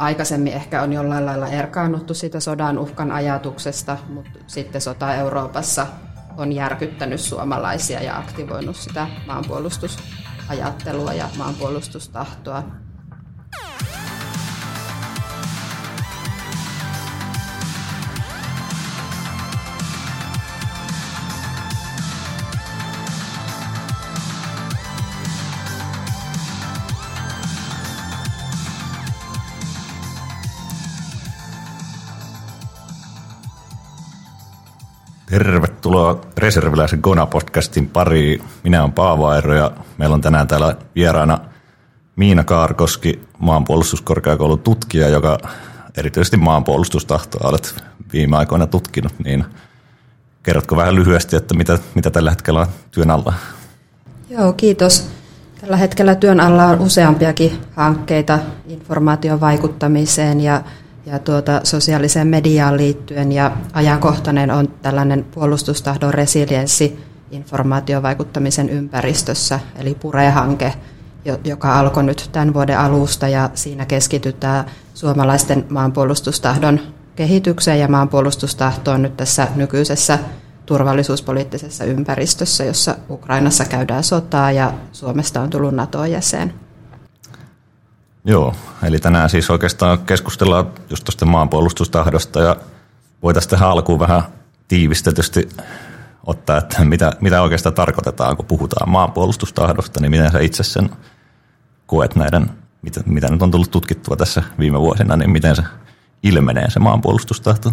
aikaisemmin ehkä on jollain lailla erkaannuttu siitä sodan uhkan ajatuksesta, mutta sitten sota Euroopassa on järkyttänyt suomalaisia ja aktivoinut sitä maanpuolustusajattelua ja maanpuolustustahtoa. Tervetuloa Reserviläisen Gona-podcastin pariin. Minä olen Paavo Airo ja meillä on tänään täällä vieraana Miina Kaarkoski, maanpuolustuskorkeakoulun tutkija, joka erityisesti maanpuolustustahtoa olet viime aikoina tutkinut. Niin kerrotko vähän lyhyesti, että mitä, mitä tällä hetkellä on työn alla? Joo, kiitos. Tällä hetkellä työn alla on useampiakin hankkeita informaation vaikuttamiseen ja ja tuota, sosiaaliseen mediaan liittyen ja ajankohtainen on tällainen puolustustahdon resilienssi informaatiovaikuttamisen ympäristössä, eli PURE-hanke, joka alkoi nyt tämän vuoden alusta ja siinä keskitytään suomalaisten maanpuolustustahdon kehitykseen ja maanpuolustustahtoon nyt tässä nykyisessä turvallisuuspoliittisessa ympäristössä, jossa Ukrainassa käydään sotaa ja Suomesta on tullut NATO-jäsen. Joo, eli tänään siis oikeastaan keskustellaan just tuosta maanpuolustustahdosta ja voitaisiin tähän alkuun vähän tiivistetysti ottaa, että mitä, mitä oikeastaan tarkoitetaan, kun puhutaan maanpuolustustahdosta, niin miten sä itse sen koet näiden, mitä, mitä nyt on tullut tutkittua tässä viime vuosina, niin miten se ilmenee se maanpuolustustahto?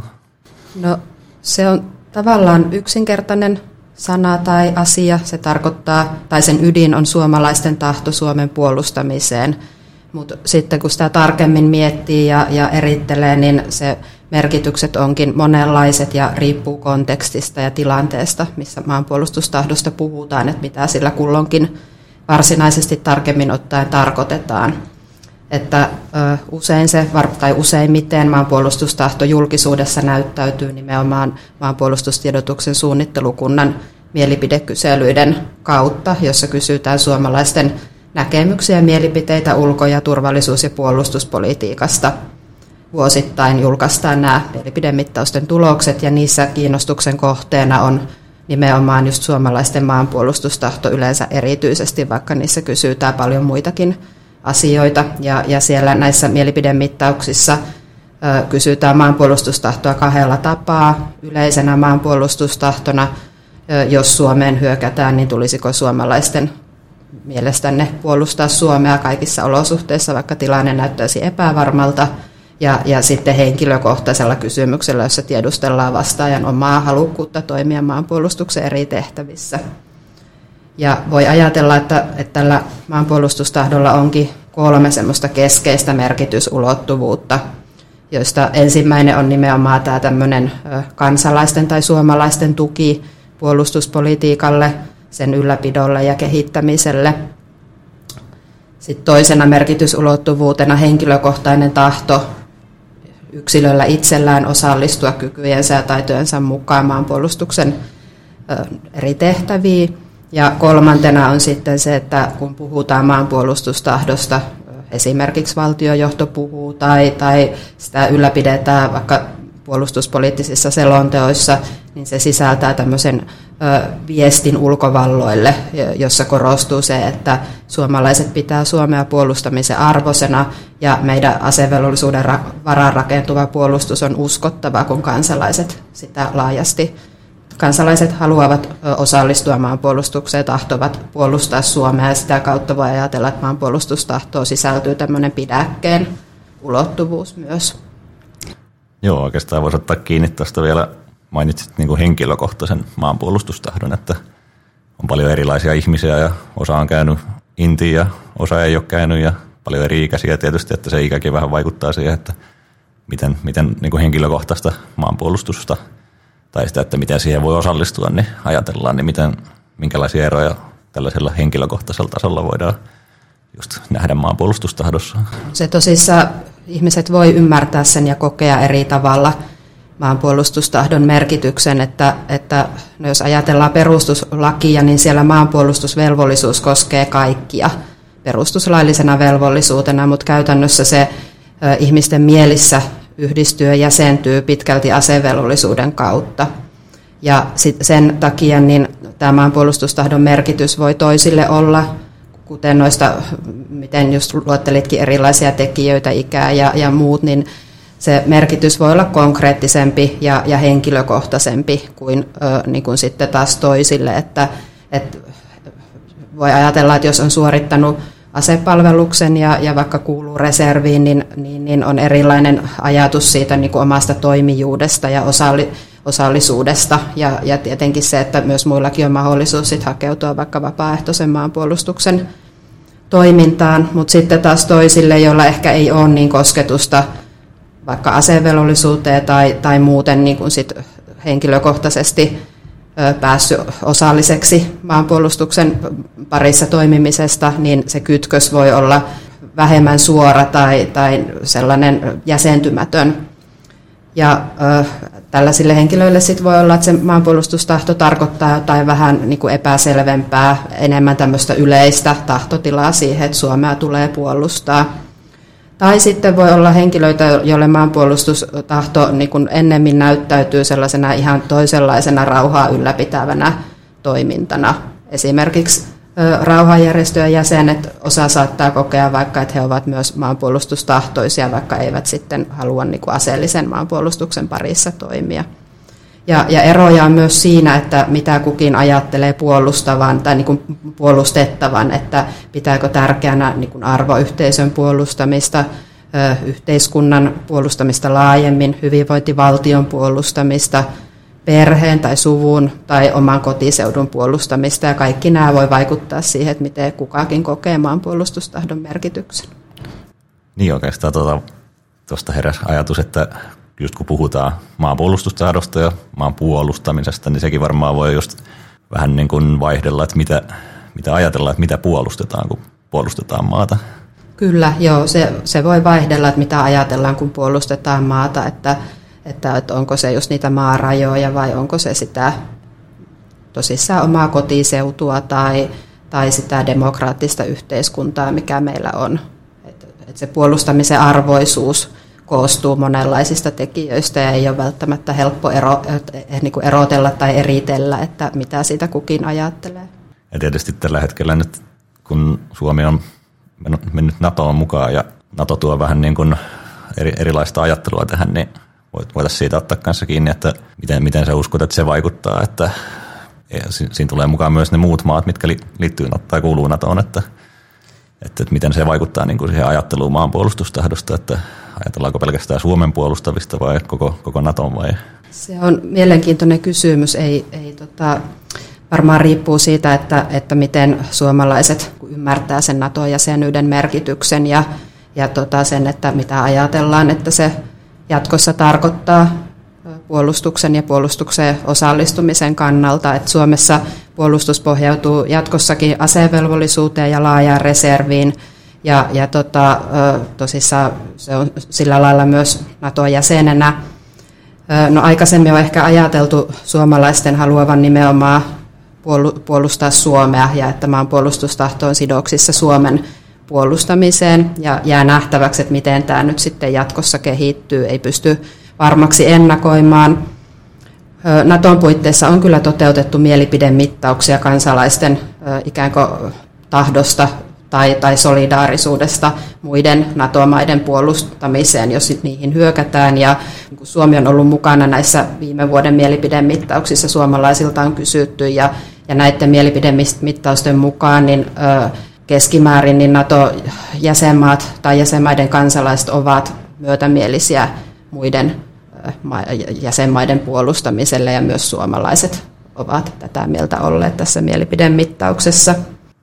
No se on tavallaan yksinkertainen sana tai asia. Se tarkoittaa, tai sen ydin on suomalaisten tahto Suomen puolustamiseen – mutta sitten kun sitä tarkemmin miettii ja, ja erittelee, niin se merkitykset onkin monenlaiset ja riippuu kontekstista ja tilanteesta, missä maanpuolustustahdosta puhutaan, että mitä sillä kulloinkin varsinaisesti tarkemmin ottaen tarkoitetaan. Että usein se, tai useimmiten maanpuolustustahto julkisuudessa näyttäytyy nimenomaan maanpuolustustiedotuksen suunnittelukunnan mielipidekyselyiden kautta, jossa kysytään suomalaisten näkemyksiä ja mielipiteitä ulko- ja turvallisuus- ja puolustuspolitiikasta. Vuosittain julkaistaan nämä mielipidemittausten tulokset ja niissä kiinnostuksen kohteena on nimenomaan just suomalaisten maanpuolustustahto yleensä erityisesti, vaikka niissä kysytään paljon muitakin asioita. Ja, ja siellä näissä mielipidemittauksissa ö, kysytään maanpuolustustahtoa kahdella tapaa. Yleisenä maanpuolustustahtona, ö, jos Suomeen hyökätään, niin tulisiko suomalaisten mielestänne puolustaa Suomea kaikissa olosuhteissa, vaikka tilanne näyttäisi epävarmalta. Ja, ja sitten henkilökohtaisella kysymyksellä, jossa tiedustellaan vastaajan omaa halukkuutta toimia maanpuolustuksen eri tehtävissä. Ja voi ajatella, että, että tällä maanpuolustustahdolla onkin kolme semmoista keskeistä merkitysulottuvuutta, joista ensimmäinen on nimenomaan tämä tämmöinen kansalaisten tai suomalaisten tuki puolustuspolitiikalle – sen ylläpidolle ja kehittämiselle. Sitten toisena merkitysulottuvuutena henkilökohtainen tahto yksilöllä itsellään osallistua kykyjensä ja taitojensa mukaan maanpuolustuksen eri tehtäviin. Ja kolmantena on sitten se, että kun puhutaan maanpuolustustahdosta, esimerkiksi valtiojohto puhuu tai, tai sitä ylläpidetään vaikka puolustuspoliittisissa selonteoissa, niin se sisältää tämmöisen viestin ulkovalloille, jossa korostuu se, että suomalaiset pitää Suomea puolustamisen arvosena ja meidän asevelvollisuuden varaan rakentuva puolustus on uskottava, kun kansalaiset sitä laajasti kansalaiset haluavat osallistua maanpuolustukseen, tahtovat puolustaa Suomea ja sitä kautta voi ajatella, että maanpuolustustahtoon sisältyy tämmöinen pidäkkeen ulottuvuus myös. Joo, oikeastaan voisi ottaa kiinni tuosta vielä, mainitsit niin kuin henkilökohtaisen maanpuolustustahdon, että on paljon erilaisia ihmisiä ja osa on käynyt intiin ja osa ei ole käynyt ja paljon eri ikäisiä tietysti, että se ikäkin vähän vaikuttaa siihen, että miten, miten niin kuin henkilökohtaista maanpuolustusta tai sitä, että miten siihen voi osallistua, niin ajatellaan, niin miten, minkälaisia eroja tällaisella henkilökohtaisella tasolla voidaan just nähdä maanpuolustustahdossa. Se tosissaan ihmiset voi ymmärtää sen ja kokea eri tavalla maanpuolustustahdon merkityksen, että, että no jos ajatellaan perustuslakia, niin siellä maanpuolustusvelvollisuus koskee kaikkia perustuslaillisena velvollisuutena, mutta käytännössä se ihmisten mielissä yhdistyy ja jäsentyy pitkälti asevelvollisuuden kautta. Ja sit sen takia niin tämä maanpuolustustahdon merkitys voi toisille olla, kuten noista, miten just luottelitkin erilaisia tekijöitä, ikää ja, ja muut, niin se merkitys voi olla konkreettisempi ja, ja henkilökohtaisempi kuin, ö, niin kuin sitten taas toisille, että, että voi ajatella, että jos on suorittanut asepalveluksen ja, ja vaikka kuuluu reserviin, niin, niin, niin on erilainen ajatus siitä niin kuin omasta toimijuudesta ja osalli, osallisuudesta. Ja, ja tietenkin se, että myös muillakin on mahdollisuus sit hakeutua vaikka vapaaehtoisen maanpuolustuksen toimintaan, mutta sitten taas toisille, joilla ehkä ei ole niin kosketusta vaikka asevelvollisuuteen tai, tai muuten niin kuin sit henkilökohtaisesti päässyt osalliseksi maanpuolustuksen parissa toimimisesta, niin se kytkös voi olla vähemmän suora tai, tai sellainen jäsentymätön. Ja ö, tällaisille henkilöille sit voi olla, että se maanpuolustustahto tarkoittaa jotain vähän niin kuin epäselvempää, enemmän tämmöistä yleistä tahtotilaa siihen, että Suomea tulee puolustaa. Tai sitten voi olla henkilöitä, joille maanpuolustustahto niin kuin ennemmin näyttäytyy sellaisena ihan toisenlaisena rauhaa ylläpitävänä toimintana. Esimerkiksi rauhanjärjestöjen jäsenet osa saattaa kokea vaikka, että he ovat myös maanpuolustustahtoisia, vaikka eivät sitten halua niin kuin aseellisen maanpuolustuksen parissa toimia. Ja, ja eroja on myös siinä, että mitä kukin ajattelee puolustavan tai niin kuin puolustettavan, että pitääkö tärkeänä niin kuin arvoyhteisön puolustamista, yhteiskunnan puolustamista laajemmin, hyvinvointivaltion puolustamista, perheen tai suvun tai oman kotiseudun puolustamista. Ja kaikki nämä voi vaikuttaa siihen, että miten kukakin kokee puolustustahdon merkityksen. Niin oikeastaan tuota, tuosta heräsi ajatus, että just kun puhutaan maanpuolustustahdosta ja maan puolustamisesta, niin sekin varmaan voi just vähän niin kuin vaihdella, että mitä, mitä ajatellaan, että mitä puolustetaan, kun puolustetaan maata. Kyllä, joo, se, se voi vaihdella, että mitä ajatellaan, kun puolustetaan maata, että, että, että onko se just niitä maarajoja vai onko se sitä tosissaan omaa kotiseutua tai, tai sitä demokraattista yhteiskuntaa, mikä meillä on. Että, että se puolustamisen arvoisuus koostuu monenlaisista tekijöistä ja ei ole välttämättä helppo ero, niin kuin erotella tai eritellä, että mitä siitä kukin ajattelee. Ja tietysti tällä hetkellä nyt, kun Suomi on mennyt NATOon mukaan ja NATO tuo vähän niin kuin eri, erilaista ajattelua tähän, niin voitaisiin siitä ottaa kanssa kiinni, että miten, miten sä uskot, että se vaikuttaa, että siinä tulee mukaan myös ne muut maat, mitkä liittyy tai kuuluu NATOon, että, että, että miten se vaikuttaa niin kuin siihen ajatteluun maanpuolustustahdosta, että Ajatellaanko pelkästään Suomen puolustavista vai koko, koko Naton vai? Se on mielenkiintoinen kysymys. Ei, ei tota, varmaan riippuu siitä, että, että miten suomalaiset ymmärtää sen NATO-jäsenyyden merkityksen ja, ja tota sen, että mitä ajatellaan, että se jatkossa tarkoittaa puolustuksen ja puolustukseen osallistumisen kannalta. Että Suomessa puolustus pohjautuu jatkossakin asevelvollisuuteen ja laajaan reserviin – ja, ja tota, tosissaan se on sillä lailla myös NATO-jäsenenä. No aikaisemmin on ehkä ajateltu suomalaisten haluavan nimenomaan puolustaa Suomea ja että maan puolustustahto on sidoksissa Suomen puolustamiseen ja jää nähtäväksi, että miten tämä nyt sitten jatkossa kehittyy. Ei pysty varmaksi ennakoimaan. Naton puitteissa on kyllä toteutettu mielipidemittauksia kansalaisten ikään kuin tahdosta tai, tai solidaarisuudesta muiden NATO-maiden puolustamiseen, jos niihin hyökätään. Ja niin kun Suomi on ollut mukana näissä viime vuoden mielipidemittauksissa, suomalaisilta on kysytty, ja, ja näiden mielipidemittausten mukaan niin, ö, keskimäärin niin NATO-jäsenmaat tai jäsenmaiden kansalaiset ovat myötämielisiä muiden jäsenmaiden puolustamiselle, ja myös suomalaiset ovat tätä mieltä olleet tässä mielipidemittauksessa.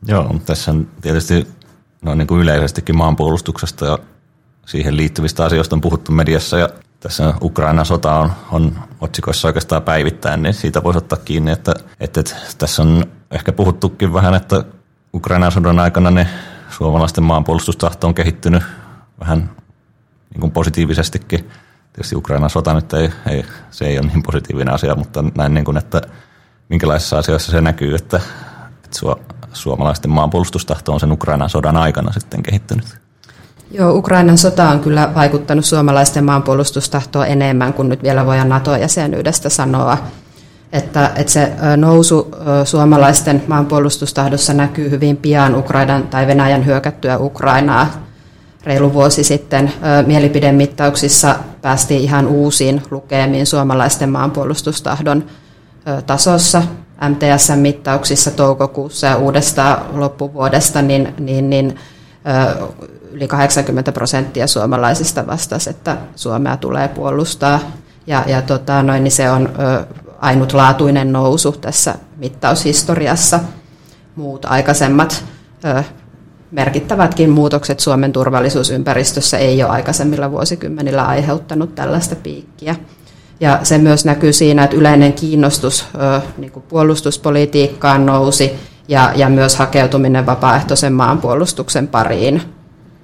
Joo, tässä on tietysti no niin kuin yleisestikin maanpuolustuksesta ja siihen liittyvistä asioista on puhuttu mediassa ja tässä Ukrainan sota on, on otsikoissa oikeastaan päivittäin, niin siitä voisi ottaa kiinni, että, että, että tässä on ehkä puhuttukin vähän, että Ukrainan sodan aikana ne suomalaisten maanpuolustustahto on kehittynyt vähän niin kuin positiivisestikin. Tietysti Ukrainan sota nyt ei, ei, se ei ole niin positiivinen asia, mutta näin niin kuin, että minkälaisissa asioissa se näkyy, että, että suomalaisten maanpuolustustahto on sen Ukrainan sodan aikana sitten kehittynyt? Joo, Ukrainan sota on kyllä vaikuttanut suomalaisten maanpuolustustahtoon enemmän kuin nyt vielä voidaan NATO-jäsenyydestä sanoa. Että, että se nousu suomalaisten maanpuolustustahdossa näkyy hyvin pian Ukrainan tai Venäjän hyökättyä Ukrainaa. Reilu vuosi sitten mielipidemittauksissa päästiin ihan uusiin lukemiin suomalaisten maanpuolustustahdon tasossa. MTS-mittauksissa toukokuussa ja uudesta loppuvuodesta niin, niin, niin yli 80 prosenttia suomalaisista vastasi, että Suomea tulee puolustaa. Ja, ja tota, noin, niin se on ainutlaatuinen nousu tässä mittaushistoriassa. Muut aikaisemmat merkittävätkin muutokset Suomen turvallisuusympäristössä ei ole aikaisemmilla vuosikymmenillä aiheuttanut tällaista piikkiä. Ja se myös näkyy siinä, että yleinen kiinnostus niin kuin puolustuspolitiikkaan nousi ja, ja myös hakeutuminen vapaaehtoisen maanpuolustuksen pariin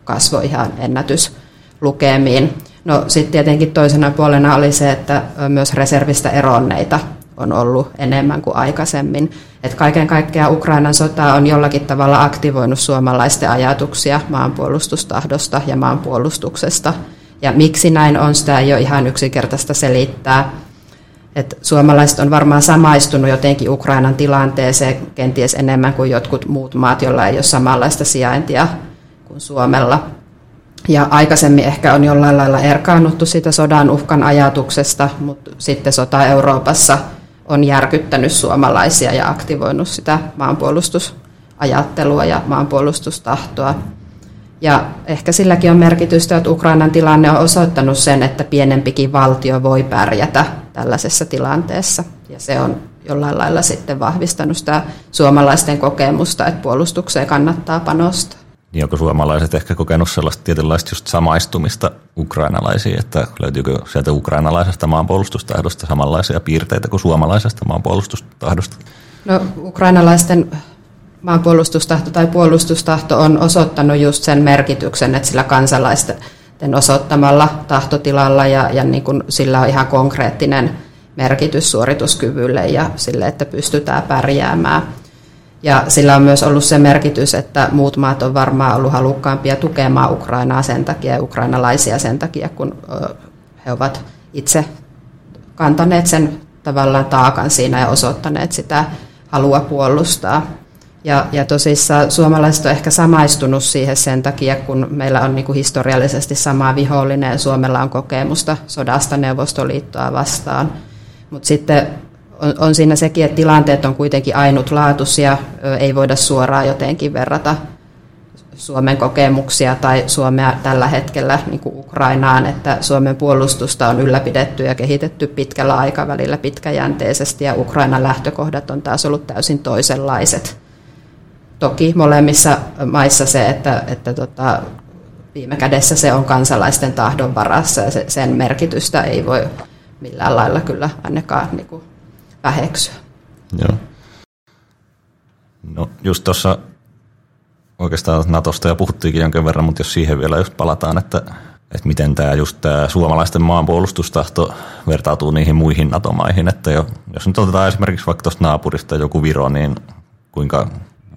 kasvoi ihan ennätyslukemiin. No sitten tietenkin toisena puolena oli se, että myös reservistä eronneita on ollut enemmän kuin aikaisemmin. Et kaiken kaikkiaan Ukrainan sota on jollakin tavalla aktivoinut suomalaisten ajatuksia maanpuolustustahdosta ja maanpuolustuksesta. Ja miksi näin on, sitä ei ole ihan yksinkertaista selittää. Et suomalaiset on varmaan samaistunut jotenkin Ukrainan tilanteeseen kenties enemmän kuin jotkut muut maat, joilla ei ole samanlaista sijaintia kuin Suomella. Ja aikaisemmin ehkä on jollain lailla erkaannuttu siitä sodan uhkan ajatuksesta, mutta sitten sota Euroopassa on järkyttänyt suomalaisia ja aktivoinut sitä maanpuolustusajattelua ja maanpuolustustahtoa. Ja ehkä silläkin on merkitystä, että Ukrainan tilanne on osoittanut sen, että pienempikin valtio voi pärjätä tällaisessa tilanteessa. Ja se on jollain lailla sitten vahvistanut sitä suomalaisten kokemusta, että puolustukseen kannattaa panostaa. Niin onko suomalaiset ehkä kokenut sellaista tietynlaista just samaistumista ukrainalaisiin, että löytyykö sieltä ukrainalaisesta maanpuolustustahdosta samanlaisia piirteitä kuin suomalaisesta maanpuolustustahdosta? No ukrainalaisten maanpuolustustahto tai puolustustahto on osoittanut just sen merkityksen, että sillä kansalaisten osoittamalla tahtotilalla ja, ja niin kuin sillä on ihan konkreettinen merkitys suorituskyvylle ja sille, että pystytään pärjäämään. Ja sillä on myös ollut se merkitys, että muut maat on varmaan ollut halukkaampia tukemaan Ukrainaa sen takia ukrainalaisia sen takia, kun he ovat itse kantaneet sen tavallaan taakan siinä ja osoittaneet sitä halua puolustaa. Ja, ja tosissaan suomalaiset on ehkä samaistunut siihen sen takia, kun meillä on niin historiallisesti sama vihollinen ja Suomella on kokemusta sodasta Neuvostoliittoa vastaan. Mutta sitten on, on siinä sekin, että tilanteet on kuitenkin ainutlaatuisia, ei voida suoraan jotenkin verrata Suomen kokemuksia tai Suomea tällä hetkellä niin kuin Ukrainaan, että Suomen puolustusta on ylläpidetty ja kehitetty pitkällä aikavälillä pitkäjänteisesti ja Ukrainan lähtökohdat on taas ollut täysin toisenlaiset. Toki molemmissa maissa se, että, että tota, viime kädessä se on kansalaisten tahdon varassa ja se, sen merkitystä ei voi millään lailla kyllä ainakaan niin kuin väheksyä. Joo. No just tuossa oikeastaan Natosta ja puhuttiinkin jonkin verran, mutta jos siihen vielä just palataan, että, että miten tämä just tämä suomalaisten maanpuolustustahto vertautuu niihin muihin NATO-maihin, että jo, jos nyt otetaan esimerkiksi vaikka tuosta naapurista joku Viro, niin kuinka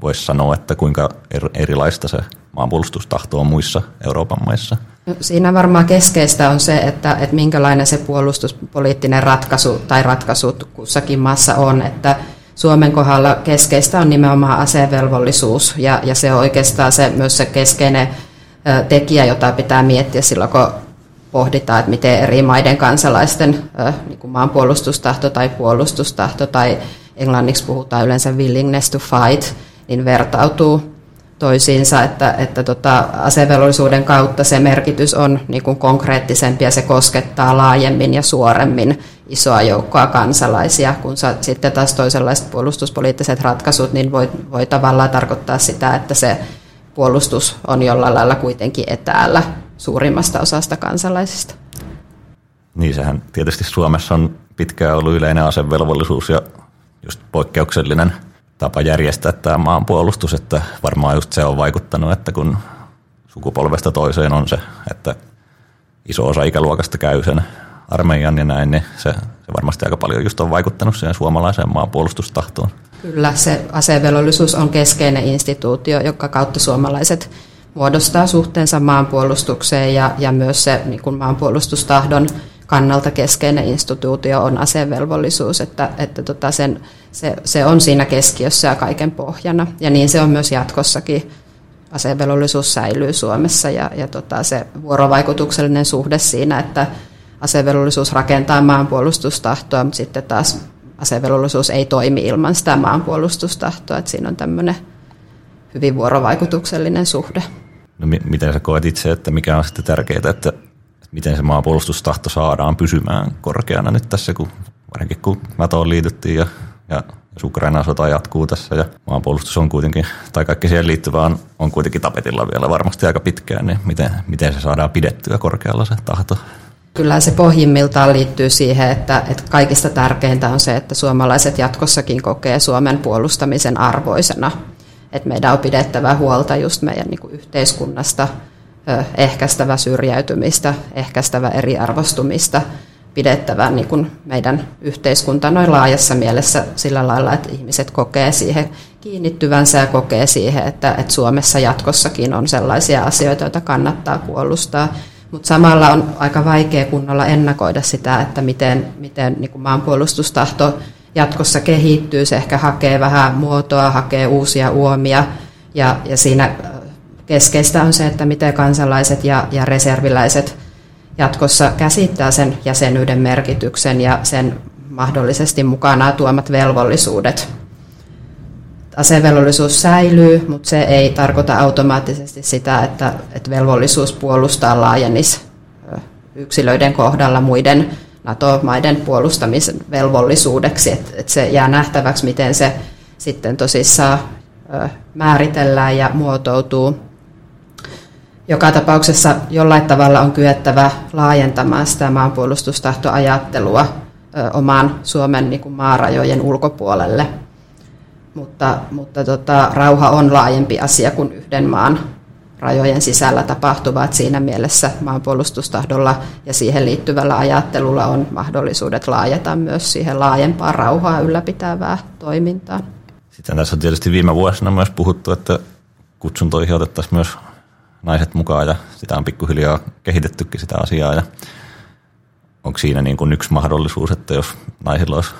voisi sanoa, että kuinka erilaista se maanpuolustustahto on muissa Euroopan maissa? Siinä varmaan keskeistä on se, että, että minkälainen se puolustuspoliittinen ratkaisu tai ratkaisut kussakin maassa on, että Suomen kohdalla keskeistä on nimenomaan asevelvollisuus ja, ja se on oikeastaan se, myös se keskeinen tekijä, jota pitää miettiä silloin, kun pohditaan, että miten eri maiden kansalaisten niin kuin maanpuolustustahto tai puolustustahto tai englanniksi puhutaan yleensä willingness to fight, niin vertautuu toisiinsa, että, että tota, asevelvollisuuden kautta se merkitys on niin kuin konkreettisempi ja se koskettaa laajemmin ja suoremmin isoa joukkoa kansalaisia, kun sa, sitten taas toisenlaiset puolustuspoliittiset ratkaisut niin voi, voi tavallaan tarkoittaa sitä, että se puolustus on jollain lailla kuitenkin etäällä suurimmasta osasta kansalaisista. Niin, sehän tietysti Suomessa on pitkään ollut yleinen asevelvollisuus ja just poikkeuksellinen – tapa järjestää tämä maanpuolustus, että varmaan just se on vaikuttanut, että kun sukupolvesta toiseen on se, että iso osa ikäluokasta käy sen armeijan ja näin, niin se, se varmasti aika paljon just on vaikuttanut siihen suomalaiseen maanpuolustustahtoon. Kyllä, se asevelvollisuus on keskeinen instituutio, joka kautta suomalaiset muodostaa suhteensa maanpuolustukseen ja, ja myös se niin kuin maanpuolustustahdon kannalta keskeinen instituutio on asevelvollisuus, että, että tota sen, se, se on siinä keskiössä ja kaiken pohjana. Ja niin se on myös jatkossakin. Asevelvollisuus säilyy Suomessa ja, ja tota se vuorovaikutuksellinen suhde siinä, että asevelvollisuus rakentaa maanpuolustustahtoa, mutta sitten taas asevelvollisuus ei toimi ilman sitä maanpuolustustahtoa, että siinä on tämmöinen hyvin vuorovaikutuksellinen suhde. No, miten sä koet itse, että mikä on sitten tärkeää, että miten se maanpuolustustahto saadaan pysymään korkeana nyt tässä, kun varsinkin kun NATOon liityttiin ja, ja jos Ukrainan sota jatkuu tässä ja maanpuolustus on kuitenkin, tai kaikki siihen liittyvää on, on kuitenkin tapetilla vielä varmasti aika pitkään, niin miten, miten se saadaan pidettyä korkealla se tahto? Kyllä se pohjimmiltaan liittyy siihen, että, että kaikista tärkeintä on se, että suomalaiset jatkossakin kokee Suomen puolustamisen arvoisena. Että meidän on pidettävä huolta just meidän niin kuin yhteiskunnasta, ehkäistävä syrjäytymistä, ehkäistävä eriarvostumista, pidettävä niin kuin meidän yhteiskunta noin laajassa mielessä sillä lailla, että ihmiset kokee siihen kiinnittyvänsä ja kokee siihen, että, että Suomessa jatkossakin on sellaisia asioita, joita kannattaa puolustaa. Mutta samalla on aika vaikea kunnolla ennakoida sitä, että miten, miten niin kuin maanpuolustustahto jatkossa kehittyy. Se ehkä hakee vähän muotoa, hakee uusia uomia ja, ja siinä keskeistä on se, että miten kansalaiset ja, ja reserviläiset jatkossa käsittää sen jäsenyyden merkityksen ja sen mahdollisesti mukana tuomat velvollisuudet. Asevelvollisuus säilyy, mutta se ei tarkoita automaattisesti sitä, että, että velvollisuus puolustaa laajenisi yksilöiden kohdalla muiden NATO-maiden puolustamisen velvollisuudeksi. Että, että se jää nähtäväksi, miten se sitten tosissaan määritellään ja muotoutuu joka tapauksessa jollain tavalla on kyettävä laajentamaan sitä maanpuolustustahtoajattelua omaan Suomen niin kuin maarajojen ulkopuolelle. Mutta, mutta tota, rauha on laajempi asia kuin yhden maan rajojen sisällä tapahtuvat. Siinä mielessä maanpuolustustahdolla ja siihen liittyvällä ajattelulla on mahdollisuudet laajata myös siihen laajempaan rauhaa ylläpitävää toimintaan. Sitten tässä on tietysti viime vuosina myös puhuttu, että kutsuntoihin otettaisiin myös naiset mukaan ja sitä on pikkuhiljaa kehitettykin sitä asiaa. Ja onko siinä niin kuin yksi mahdollisuus, että jos naisilla olisi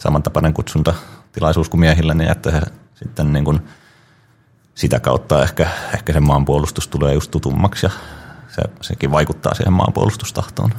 samantapainen kutsunta tilaisuus kuin miehillä, niin että he sitten niin kuin sitä kautta ehkä, ehkä se maanpuolustus tulee just tutummaksi ja se, sekin vaikuttaa siihen maanpuolustustahtoon.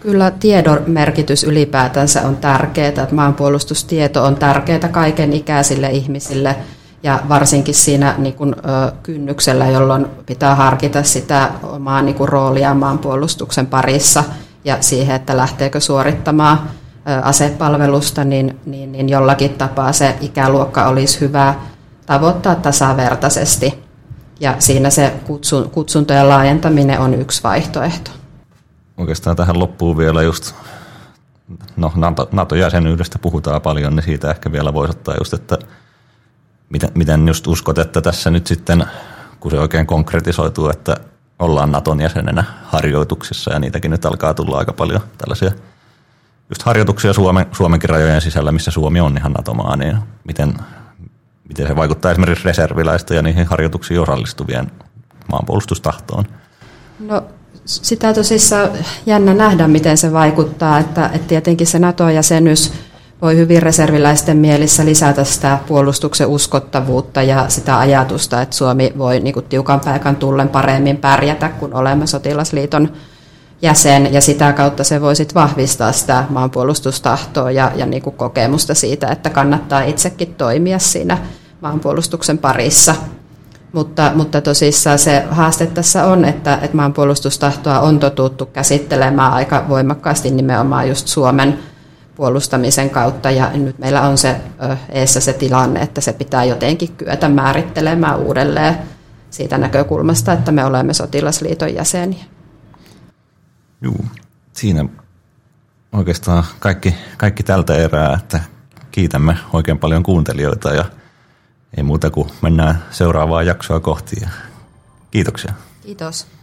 Kyllä tiedon merkitys ylipäätänsä on tärkeää, että maanpuolustustieto on tärkeää kaiken ikäisille ihmisille – ja varsinkin siinä niin kuin, ö, kynnyksellä, jolloin pitää harkita sitä omaa niin kuin, roolia maanpuolustuksen parissa ja siihen, että lähteekö suorittamaan ö, asepalvelusta, niin, niin, niin jollakin tapaa se ikäluokka olisi hyvä tavoittaa tasavertaisesti. Ja siinä se kutsun, kutsuntojen laajentaminen on yksi vaihtoehto. Oikeastaan tähän loppuu vielä just, no NATO-jäsenyydestä puhutaan paljon, niin siitä ehkä vielä voisi ottaa just, että Miten, miten just uskot, että tässä nyt sitten, kun se oikein konkretisoituu, että ollaan Naton jäsenenä harjoituksissa ja niitäkin nyt alkaa tulla aika paljon tällaisia just harjoituksia Suomen, Suomenkin rajojen sisällä, missä Suomi on ihan NATO-maa, niin miten, miten se vaikuttaa esimerkiksi reserviläistä ja niihin harjoituksiin osallistuvien maanpuolustustahtoon? No sitä tosissaan jännä nähdä, miten se vaikuttaa, että, että tietenkin se NATO-jäsenyys – voi hyvin reserviläisten mielissä lisätä sitä puolustuksen uskottavuutta ja sitä ajatusta, että Suomi voi niin kuin tiukan paikan tullen paremmin pärjätä, kun olemme sotilasliiton jäsen, ja sitä kautta se voi vahvistaa sitä maanpuolustustahtoa ja, ja niin kuin kokemusta siitä, että kannattaa itsekin toimia siinä maanpuolustuksen parissa. Mutta, mutta tosissaan se haaste tässä on, että, että maanpuolustustahtoa on totuttu käsittelemään aika voimakkaasti nimenomaan just Suomen puolustamisen kautta ja nyt meillä on se eessä se tilanne, että se pitää jotenkin kyetä määrittelemään uudelleen siitä näkökulmasta, että me olemme sotilasliiton jäseniä. Joo, siinä oikeastaan kaikki, kaikki tältä erää, että kiitämme oikein paljon kuuntelijoita ja ei muuta kuin mennään seuraavaa jaksoa kohti. Kiitoksia. Kiitos.